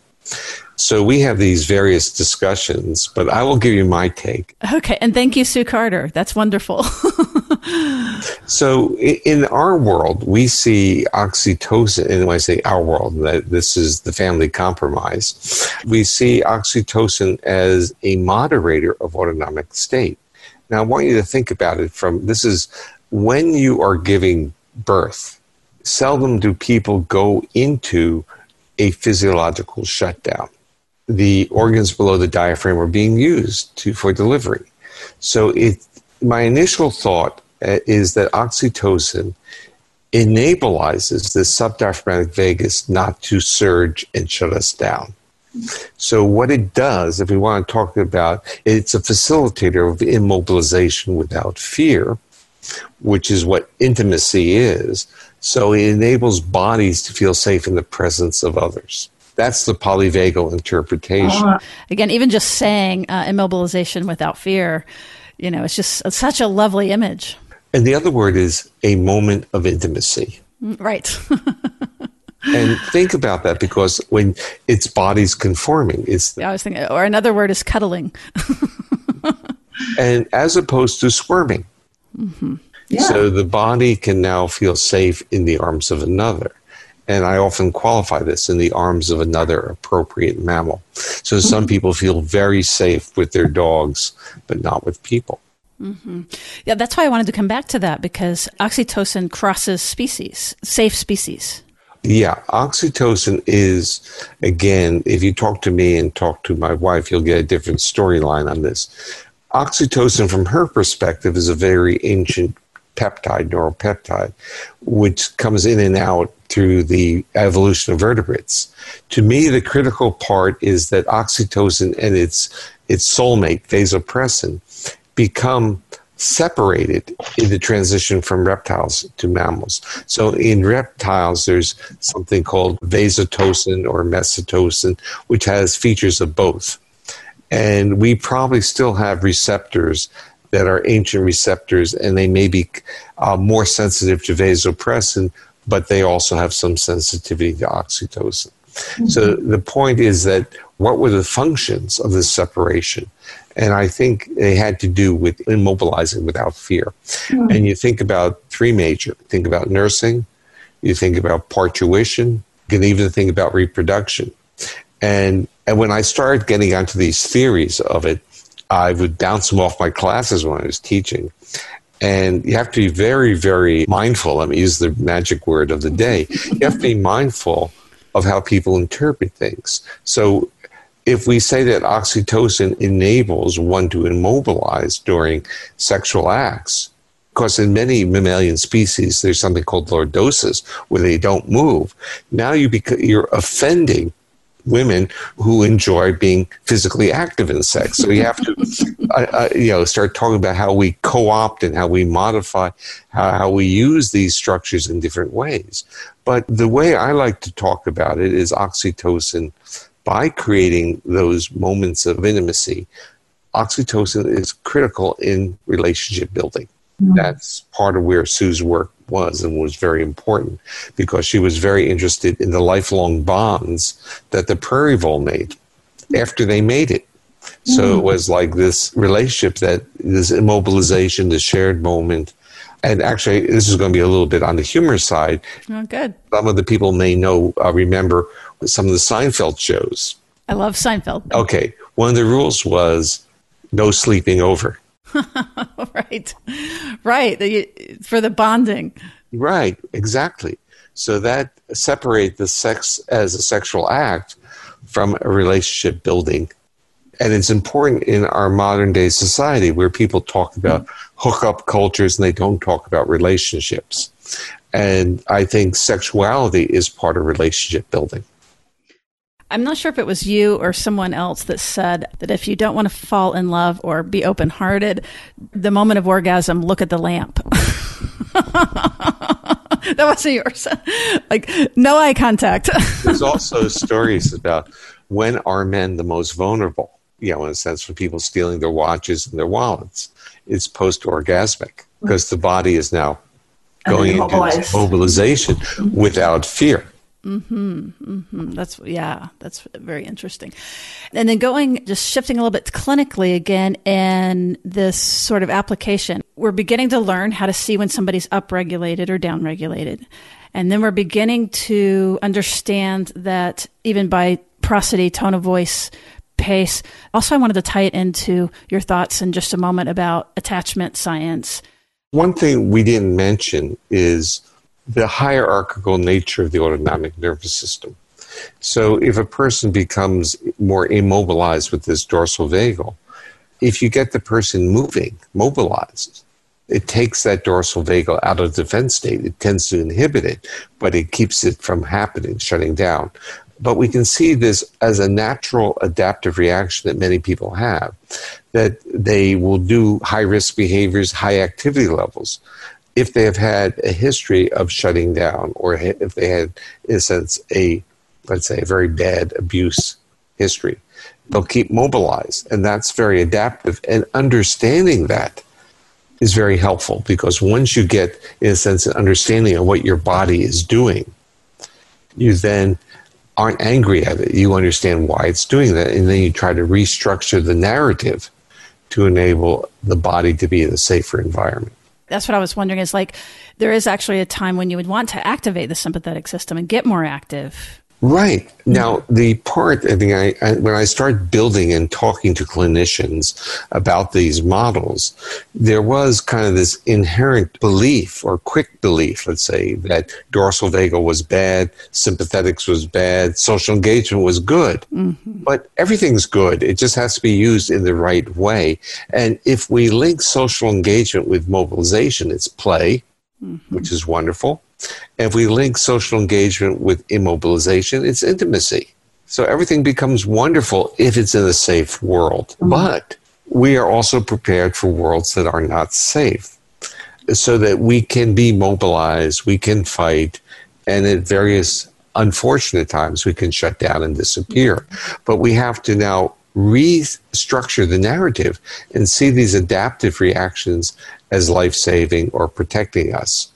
So we have these various discussions, but I will give you my take. Okay. And thank you, Sue Carter. That's wonderful. <laughs> so in our world, we see oxytocin, and when I say our world, that this is the family compromise, we see oxytocin as a moderator of autonomic state. Now, I want you to think about it from this is when you are giving birth, seldom do people go into a physiological shutdown the organs below the diaphragm are being used to, for delivery. So it, my initial thought uh, is that oxytocin enablizes the subdiaphragmatic vagus not to surge and shut us down. So what it does, if we want to talk about, it's a facilitator of immobilization without fear, which is what intimacy is. So it enables bodies to feel safe in the presence of others. That's the polyvagal interpretation. Uh, again, even just saying uh, immobilization without fear, you know, it's just it's such a lovely image. And the other word is a moment of intimacy. Mm, right. <laughs> and think about that because when its body's conforming, it's. Yeah, I was thinking, or another word is cuddling. <laughs> and as opposed to squirming. Mm-hmm. Yeah. So the body can now feel safe in the arms of another and I often qualify this in the arms of another appropriate mammal. So some mm-hmm. people feel very safe with their dogs, but not with people. Mm-hmm. Yeah, that's why I wanted to come back to that because oxytocin crosses species, safe species. Yeah, oxytocin is, again, if you talk to me and talk to my wife, you'll get a different storyline on this. Oxytocin, from her perspective, is a very ancient peptide, neuropeptide, which comes in and out through the evolution of vertebrates. To me, the critical part is that oxytocin and its its soulmate, vasopressin, become separated in the transition from reptiles to mammals. So in reptiles, there's something called vasotocin or mesotocin, which has features of both. And we probably still have receptors that are ancient receptors, and they may be uh, more sensitive to vasopressin, but they also have some sensitivity to oxytocin. Mm-hmm. So the point is that what were the functions of this separation? And I think they had to do with immobilizing without fear. Mm-hmm. And you think about three major think about nursing, you think about parturition, you can even think about reproduction. And, and when I started getting onto these theories of it, I would bounce them off my classes when I was teaching. And you have to be very, very mindful. Let me use the magic word of the day. You have to be mindful of how people interpret things. So if we say that oxytocin enables one to immobilize during sexual acts, because in many mammalian species there's something called lordosis where they don't move. Now you beca- you're offending women who enjoy being physically active in sex. So you have to, <laughs> uh, uh, you know, start talking about how we co-opt and how we modify, how, how we use these structures in different ways. But the way I like to talk about it is oxytocin. By creating those moments of intimacy, oxytocin is critical in relationship building. Mm-hmm. That's part of where Sue's work was and was very important because she was very interested in the lifelong bonds that the Prairie Vole made after they made it. So it was like this relationship that this immobilization, the shared moment. And actually, this is going to be a little bit on the humor side. Oh, good. Some of the people may know, uh, remember some of the Seinfeld shows. I love Seinfeld. Okay. One of the rules was no sleeping over. <laughs> right, right. For the bonding. Right, exactly. So that separate the sex as a sexual act from a relationship building. And it's important in our modern day society where people talk about hookup cultures and they don't talk about relationships. And I think sexuality is part of relationship building. I'm not sure if it was you or someone else that said that if you don't want to fall in love or be open hearted, the moment of orgasm, look at the lamp. <laughs> that wasn't yours. like, no eye contact. There's <laughs> also stories about when are men the most vulnerable? You know, in a sense, for people stealing their watches and their wallets. It's post orgasmic because the body is now going into mobilization without fear. Mm-hmm, mm-hmm. That's yeah, that's very interesting. And then going, just shifting a little bit clinically again, and this sort of application, we're beginning to learn how to see when somebody's upregulated or downregulated, and then we're beginning to understand that even by prosody, tone of voice, pace. Also, I wanted to tie it into your thoughts in just a moment about attachment science. One thing we didn't mention is the hierarchical nature of the autonomic nervous system. So if a person becomes more immobilized with this dorsal vagal, if you get the person moving, mobilized, it takes that dorsal vagal out of defense state. It tends to inhibit it, but it keeps it from happening, shutting down. But we can see this as a natural adaptive reaction that many people have, that they will do high risk behaviors, high activity levels if they have had a history of shutting down or if they had, in a sense, a, let's say, a very bad abuse history. They'll keep mobilized, and that's very adaptive. And understanding that is very helpful because once you get, in a sense, an understanding of what your body is doing, you then aren't angry at it. You understand why it's doing that, and then you try to restructure the narrative to enable the body to be in a safer environment that's what I was wondering is like there is actually a time when you would want to activate the sympathetic system and get more active. Right. Now, the part, I think, I, I, when I start building and talking to clinicians about these models, there was kind of this inherent belief or quick belief, let's say, that dorsal vagal was bad, sympathetics was bad, social engagement was good. Mm-hmm. But everything's good. It just has to be used in the right way. And if we link social engagement with mobilization, it's play, mm-hmm. which is wonderful if we link social engagement with immobilization, it's intimacy. So everything becomes wonderful if it's in a safe world. Mm-hmm. But we are also prepared for worlds that are not safe so that we can be mobilized, we can fight, and at various unfortunate times we can shut down and disappear. But we have to now restructure the narrative and see these adaptive reactions as life saving or protecting us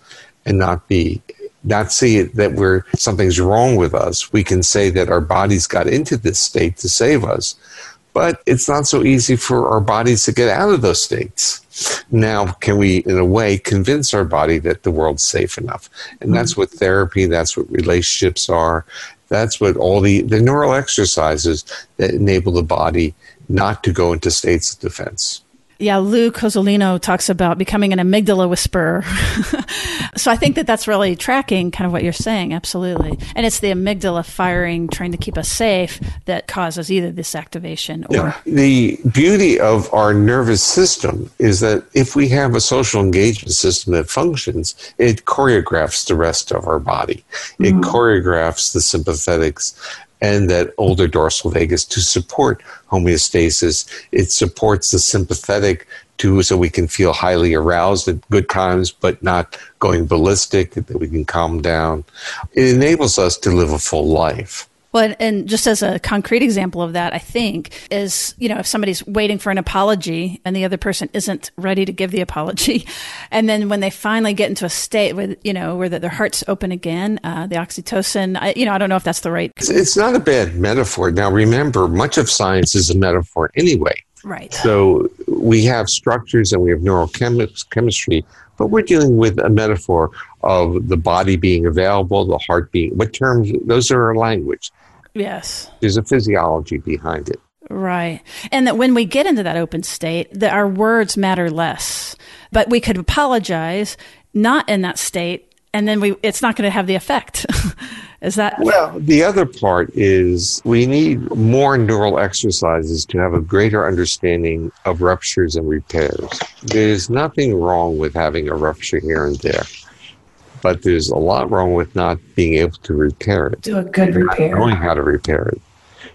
and not be not see that we're something's wrong with us. We can say that our bodies got into this state to save us, but it's not so easy for our bodies to get out of those states. Now, can we, in a way, convince our body that the world's safe enough? And that's mm-hmm. what therapy, that's what relationships are. That's what all the, the neural exercises that enable the body not to go into states of defense. Yeah, Lou Cozolino talks about becoming an amygdala whisperer. <laughs> so I think that that's really tracking kind of what you're saying. Absolutely. And it's the amygdala firing, trying to keep us safe, that causes either this activation or. Yeah. The beauty of our nervous system is that if we have a social engagement system that functions, it choreographs the rest of our body. It mm-hmm. choreographs the sympathetics and that older dorsal vagus to support homeostasis. It supports the sympathetic too, so we can feel highly aroused at good times, but not going ballistic, that we can calm down. It enables us to live a full life. Well, and just as a concrete example of that, I think is, you know, if somebody's waiting for an apology and the other person isn't ready to give the apology, <laughs> and then when they finally get into a state where, you know, where their heart's open again, uh, the oxytocin, I, you know, I don't know if that's the right. It's, it's not a bad metaphor. Now, remember, much of science is a metaphor anyway. Right. So we have structures and we have neurochemistry, but we're dealing with a metaphor of the body being available, the heart being, what terms, those are our language. Yes. There's a physiology behind it. Right. And that when we get into that open state, that our words matter less. But we could apologize not in that state and then we it's not going to have the effect. <laughs> Is that Well, the other part is we need more neural exercises to have a greater understanding of ruptures and repairs. There's nothing wrong with having a rupture here and there but there's a lot wrong with not being able to repair it. Do a good repair. Not knowing how to repair it.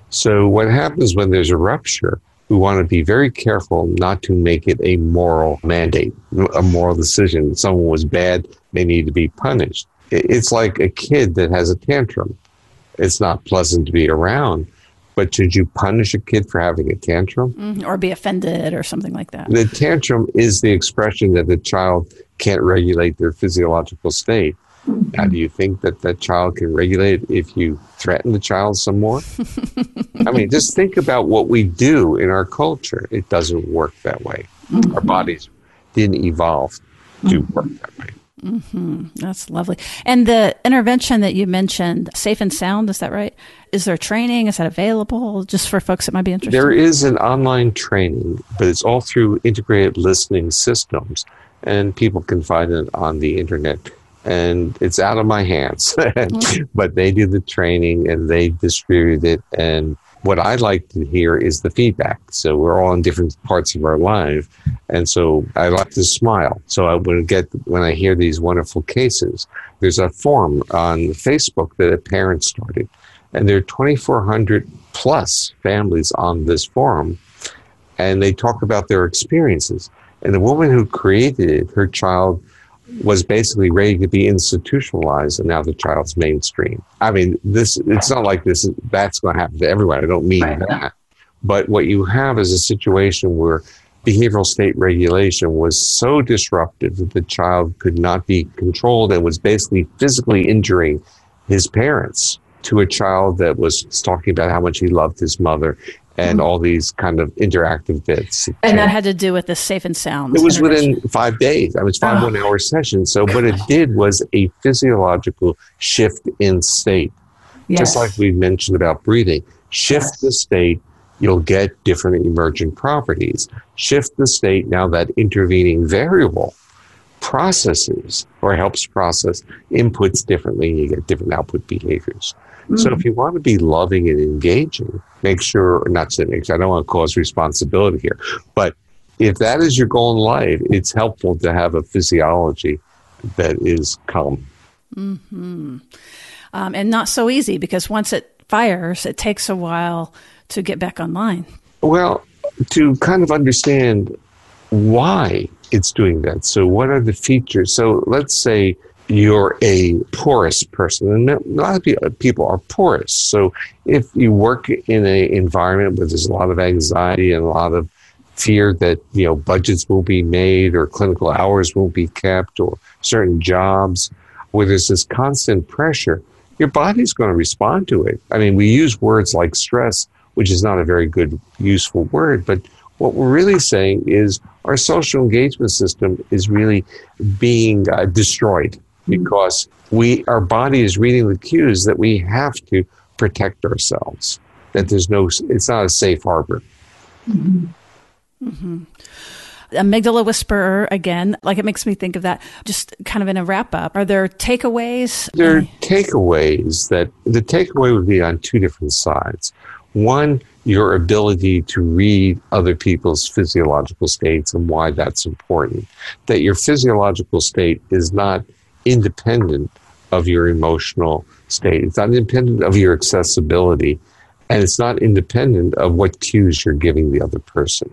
So what happens when there's a rupture? We want to be very careful not to make it a moral mandate, a moral decision. Someone was bad, they need to be punished. It's like a kid that has a tantrum. It's not pleasant to be around, but should you punish a kid for having a tantrum? Mm-hmm. Or be offended or something like that? The tantrum is the expression that the child can't regulate their physiological state. Now, do you think that that child can regulate if you threaten the child some more? <laughs> I mean, just think about what we do in our culture. It doesn't work that way. Mm-hmm. Our bodies didn't evolve to work that way. Mm-hmm. That's lovely. And the intervention that you mentioned, Safe and Sound, is that right? Is there training? Is that available just for folks that might be interested? There is an online training, but it's all through integrated listening systems and people can find it on the internet. And it's out of my hands, <laughs> mm-hmm. but they do the training and they distribute it. And what I like to hear is the feedback. So we're all in different parts of our life, and so I like to smile. So I would get when I hear these wonderful cases. There's a forum on Facebook that a parent started, and there are 2,400 plus families on this forum, and they talk about their experiences. And the woman who created it, her child was basically ready to be institutionalized, and now the child's mainstream. I mean, this it's not like this that's going to happen to everyone. I don't mean right. that. But what you have is a situation where behavioral state regulation was so disruptive that the child could not be controlled and was basically physically injuring his parents to a child that was talking about how much he loved his mother and mm-hmm. all these kind of interactive bits. And that had to do with the safe and sound. It was within five days. I was five oh. one hour sessions. So what it did was a physiological shift in state. Yes. Just like we mentioned about breathing. Shift yes. the state, you'll get different emergent properties. Shift the state, now that intervening variable processes or helps process inputs differently, you get different output behaviors. Mm-hmm. So if you want to be loving and engaging, make sure, not to make, I don't want to cause responsibility here, but if that is your goal in life, it's helpful to have a physiology that is calm. Mm-hmm. Um, and not so easy because once it fires, it takes a while to get back online. Well, to kind of understand why it's doing that. So, what are the features? So, let's say you're a porous person, and a lot of people are porous. So, if you work in an environment where there's a lot of anxiety and a lot of fear that you know budgets will be made or clinical hours won't be kept or certain jobs where there's this constant pressure your body's going to respond to it i mean we use words like stress which is not a very good useful word but what we're really saying is our social engagement system is really being uh, destroyed. Because we our body is reading the cues that we have to protect ourselves that there's no it's not a safe harbor mm-hmm. Mm-hmm. amygdala whisperer again like it makes me think of that just kind of in a wrap up are there takeaways there are takeaways that the takeaway would be on two different sides one your ability to read other people's physiological states and why that's important. That your physiological state is not independent of your emotional state. It's not independent of your accessibility, and it's not independent of what cues you're giving the other person.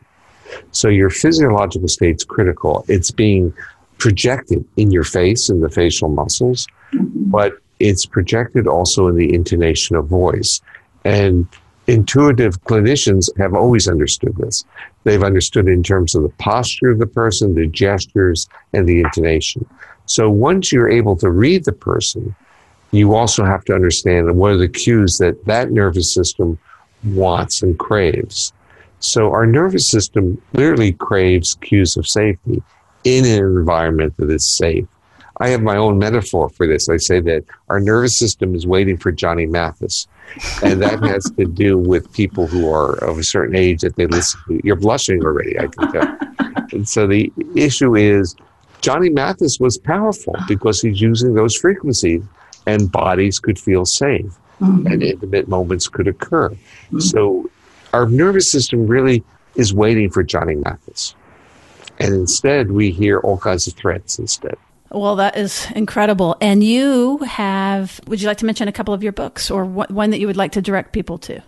So your physiological state's critical. It's being projected in your face and the facial muscles, mm-hmm. but it's projected also in the intonation of voice. And intuitive clinicians have always understood this. They've understood in terms of the posture of the person, the gestures, and the intonation. So once you're able to read the person, you also have to understand what are the cues that that nervous system wants and craves. So our nervous system literally craves cues of safety in an environment that is safe. I have my own metaphor for this. I say that our nervous system is waiting for Johnny Mathis. And that has to do with people who are of a certain age that they listen to. You're blushing already, I can tell. And so the issue is Johnny Mathis was powerful because he's using those frequencies and bodies could feel safe mm-hmm. and intimate moments could occur. Mm-hmm. So our nervous system really is waiting for Johnny Mathis. And instead, we hear all kinds of threats instead. Well, that is incredible. And you have, would you like to mention a couple of your books or one that you would like to direct people to?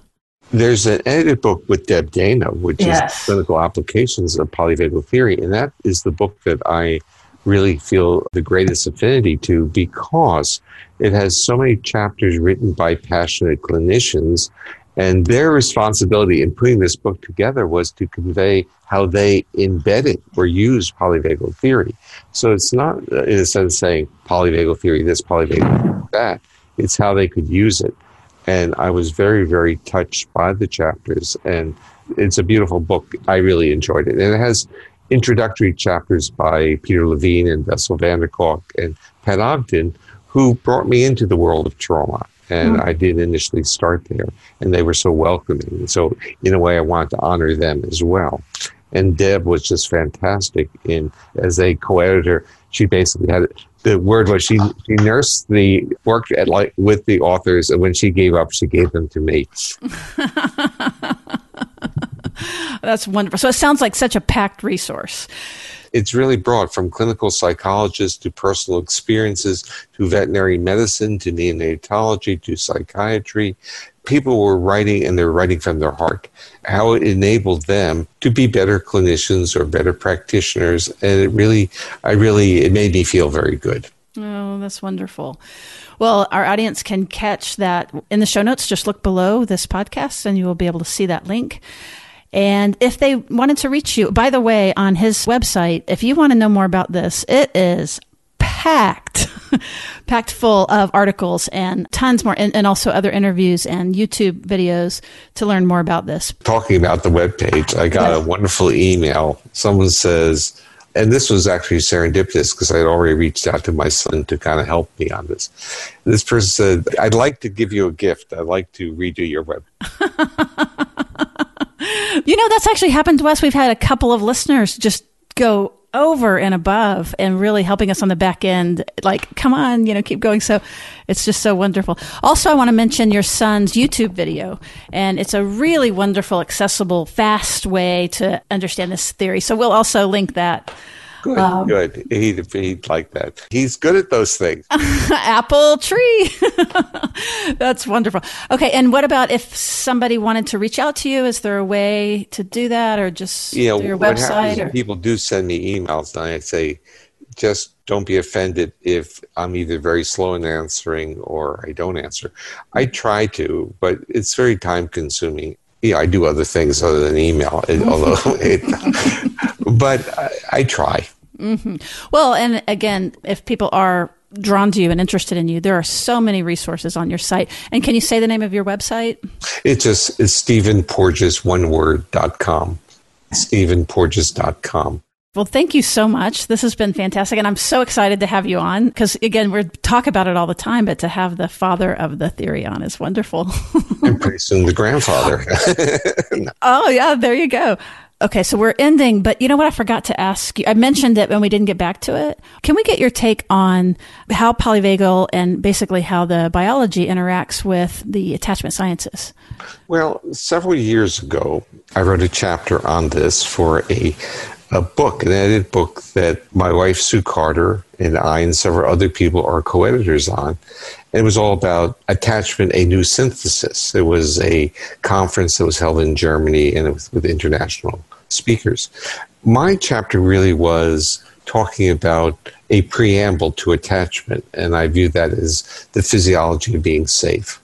There's an edited book with Deb Dana, which yes. is Clinical Applications of Polyvagal Theory. And that is the book that I really feel the greatest affinity to because it has so many chapters written by passionate clinicians and their responsibility in putting this book together was to convey how they embedded or used polyvagal theory. So it's not, uh, in a sense, saying polyvagal theory this, polyvagal theory that. It's how they could use it. And I was very, very touched by the chapters. And it's a beautiful book. I really enjoyed it. And it has introductory chapters by Peter Levine and Bessel van der Kolk and Pat Ogden, who brought me into the world of trauma. And mm-hmm. I did initially start there, and they were so welcoming. So, in a way, I wanted to honor them as well. And Deb was just fantastic in as a co-editor. She basically had the word was she she nursed the worked at like with the authors, and when she gave up, she gave them to me. <laughs> That's wonderful. So it sounds like such a packed resource it's really broad from clinical psychologists to personal experiences to veterinary medicine to neonatology to psychiatry. People were writing and they're writing from their heart how it enabled them to be better clinicians or better practitioners. And it really, I really, it made me feel very good. Oh, that's wonderful. Well, our audience can catch that in the show notes. Just look below this podcast and you will be able to see that link. And if they wanted to reach you, by the way, on his website, if you want to know more about this, it is packed, <laughs> packed full of articles and tons more, and, and, also other interviews and YouTube videos to learn more about this. Talking about the web page, I got a wonderful email. Someone says, and this was actually serendipitous because I had already reached out to my son to kind of help me on this. This person said, I'd like to give you a gift. I'd like to redo your web. <laughs> You know, that's actually happened to us. We've had a couple of listeners just go over and above and really helping us on the back end. Like, come on, you know, keep going. So it's just so wonderful. Also, I want to mention your son's YouTube video, and it's a really wonderful, accessible, fast way to understand this theory. So we'll also link that Good, um, good. He'd, he'd like that. He's good at those things. <laughs> Apple tree. <laughs> That's wonderful. Okay, and what about if somebody wanted to reach out to you? Is there a way to do that, or just you know, your website? Or? People do send me emails, and I say, just don't be offended if I'm either very slow in answering or I don't answer. I try to, but it's very time consuming. Yeah, I do other things other than email, although <laughs> it, but I, I try. Mm-hmm. Well, and again, if people are drawn to you and interested in you, there are so many resources on your site. And can you say the name of your website? It's just it's Stephen Porges, one word, dot com. StephenPorges.com. Well, thank you so much. This has been fantastic. And I'm so excited to have you on because, again, we talk about it all the time, but to have the father of the theory on is wonderful. <laughs> and pretty soon the grandfather. <laughs> oh, yeah, there you go. Okay, so we're ending, but you know what? I forgot to ask you. I mentioned it when we didn't get back to it. Can we get your take on how polyvagal and basically how the biology interacts with the attachment sciences? Well, several years ago, I wrote a chapter on this for a a book, an edited book that my wife Sue Carter and I and several other people are co-editors on. And it was all about attachment, a new synthesis. It was a conference that was held in Germany and it was with international speakers. My chapter really was talking about a preamble to attachment, and I view that as the physiology of being safe.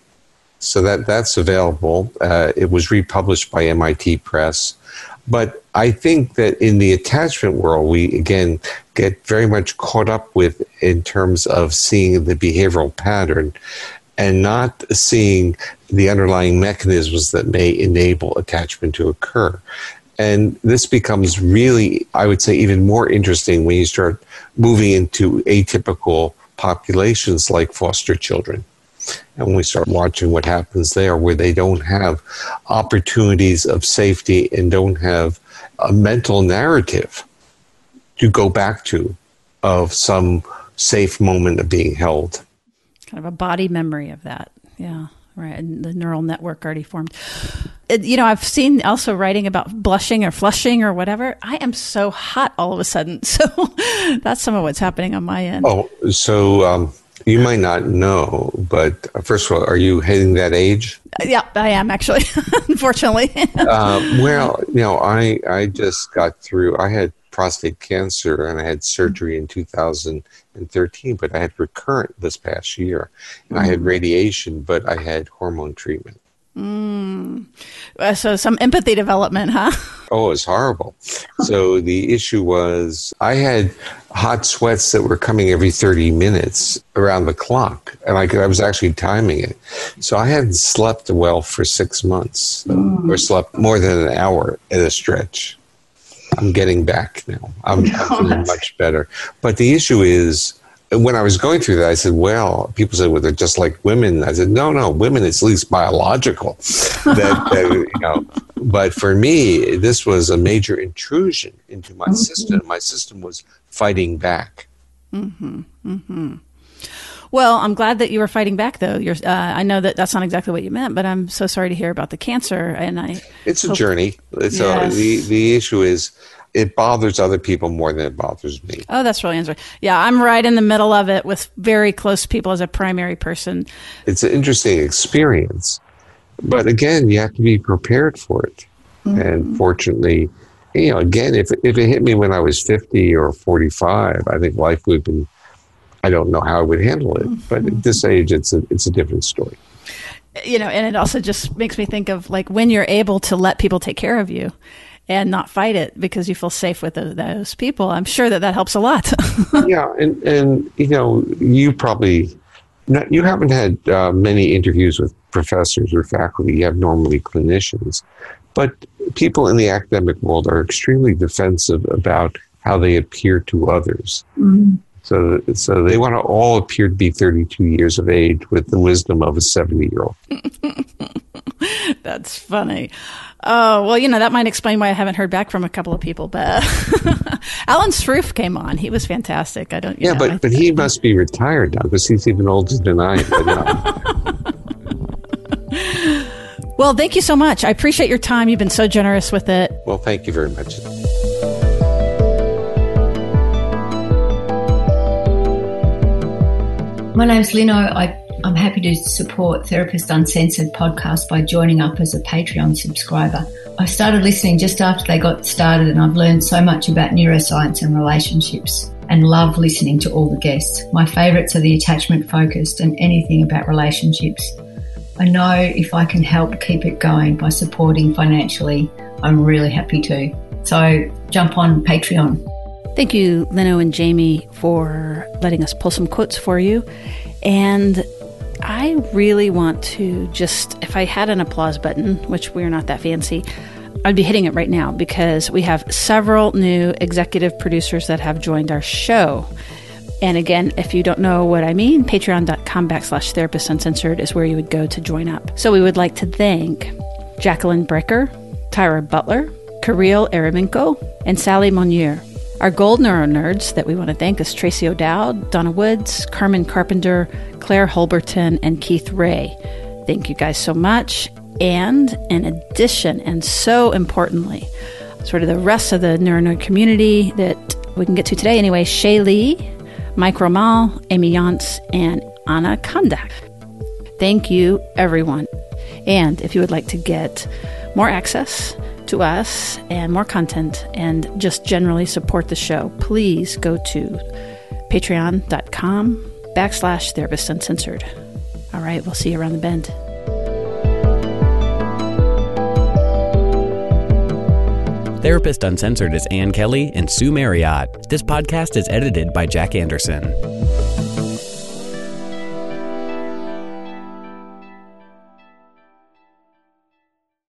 So that that's available. Uh, it was republished by MIT Press, but I think that in the attachment world, we again get very much caught up with in terms of seeing the behavioral pattern and not seeing the underlying mechanisms that may enable attachment to occur. And this becomes really, I would say, even more interesting when you start moving into atypical populations like foster children. And we start watching what happens there, where they don't have opportunities of safety and don't have a mental narrative to go back to of some safe moment of being held. Kind of a body memory of that. Yeah right? And the neural network already formed. It, you know, I've seen also writing about blushing or flushing or whatever. I am so hot all of a sudden. <laughs> So that's some of what's happening on my end. Oh, so um, you might not know, but uh, first of all, are you hitting that age? Yeah, I am actually, <laughs> unfortunately. uh, <laughs> well, you know, I I just got through. I had prostate cancer and I had surgery in 2013, but I had recurrent this past year. And. I had mm. radiation, but I had hormone treatment. Mm. Uh, so some empathy development, huh? <laughs> Oh, it's horrible. so the issue was I had hot sweats that were coming every 30 minutes around the clock. And I, could, I was actually timing it. So I hadn't slept well for six months mm. or slept more than an hour at a stretch. I'm getting back now. I'm, I'm <laughs> feeling much better. But the issue is, when I was going through that, I said, well, people said, well, they're just like women. I said, no, no, women, it's at least biological. <laughs> that, that, you know, but for me, this was a major intrusion into my mm-hmm. system. My system was fighting back. Mm-hmm. Mm-hmm. Well, I'm glad that you were fighting back, though. You're, uh, I know that that's not exactly what you meant, but I'm so sorry to hear about the cancer. And I, it's a journey. It's yes. a, the the issue is it bothers other people more than it bothers me. Oh, that's really interesting. Yeah, I'm right in the middle of it with very close people as a primary person. It's an interesting experience, but again, you have to be prepared for it. Mm-hmm. And fortunately, you know, again, if if it hit me when I was 50 or 45, I think life would have been I don't know how I would handle it. But at mm-hmm. this age, it's a it's a different story. You know, and it also just makes me think of like when you're able to let people take care of you and not fight it because you feel safe with those people. I'm sure that that helps a lot. <laughs> yeah, and and you know, you probably not, you haven't had uh, many interviews with professors or faculty. You have normally clinicians, but people in the academic world are extremely defensive about how they appear to others. Mm-hmm. So, so they want to all appear to be 32 years of age with the wisdom of a 70 year old. <laughs> That's funny. Oh, well, you know, that might explain why I haven't heard back from a couple of people, but <laughs> Alan Sroufe came on. He was fantastic. I don't, yeah, know, but, I, but he must be retired now because he's even older than I am. <laughs> well, thank you so much. I appreciate your time. You've been so generous with it. Well, thank you very much. My name's Lino. I, I'm happy to support Therapist Uncensored podcast by joining up as a Patreon subscriber. I started listening just after they got started and I've learned so much about neuroscience and relationships and love listening to all the guests. My favourites are the attachment focused and anything about relationships. I know if I can help keep it going by supporting financially, I'm really happy to. So jump on Patreon. Thank you, Lino and Jamie, for letting us pull some quotes for you. And I really want to just, if I had an applause button, which we're not that fancy, I'd be hitting it right now because we have several new executive producers that have joined our show. And again, if you don't know what I mean, patreon.com backslash therapist uncensored is where you would go to join up. So we would like to thank Jacqueline Brecker, Tyra Butler, Kirill Eremenko, and Sally Monier our gold neuro nerds that we want to thank is Tracy O'Dowd, Donna Woods, Carmen Carpenter, Claire Holberton, and Keith Ray. Thank you guys so much. And in addition, and so importantly, sort of the rest of the NeuroNerd community that we can get to today anyway Shay Lee, Mike Romal, Amy Yance, and Anna Kondak. Thank you, everyone. And if you would like to get more access to us and more content and just generally support the show, please go to patreon.com backslash therapist uncensored. All right, we'll see you around the bend. Therapist Uncensored is Ann Kelly and Sue Marriott. This podcast is edited by Jack Anderson.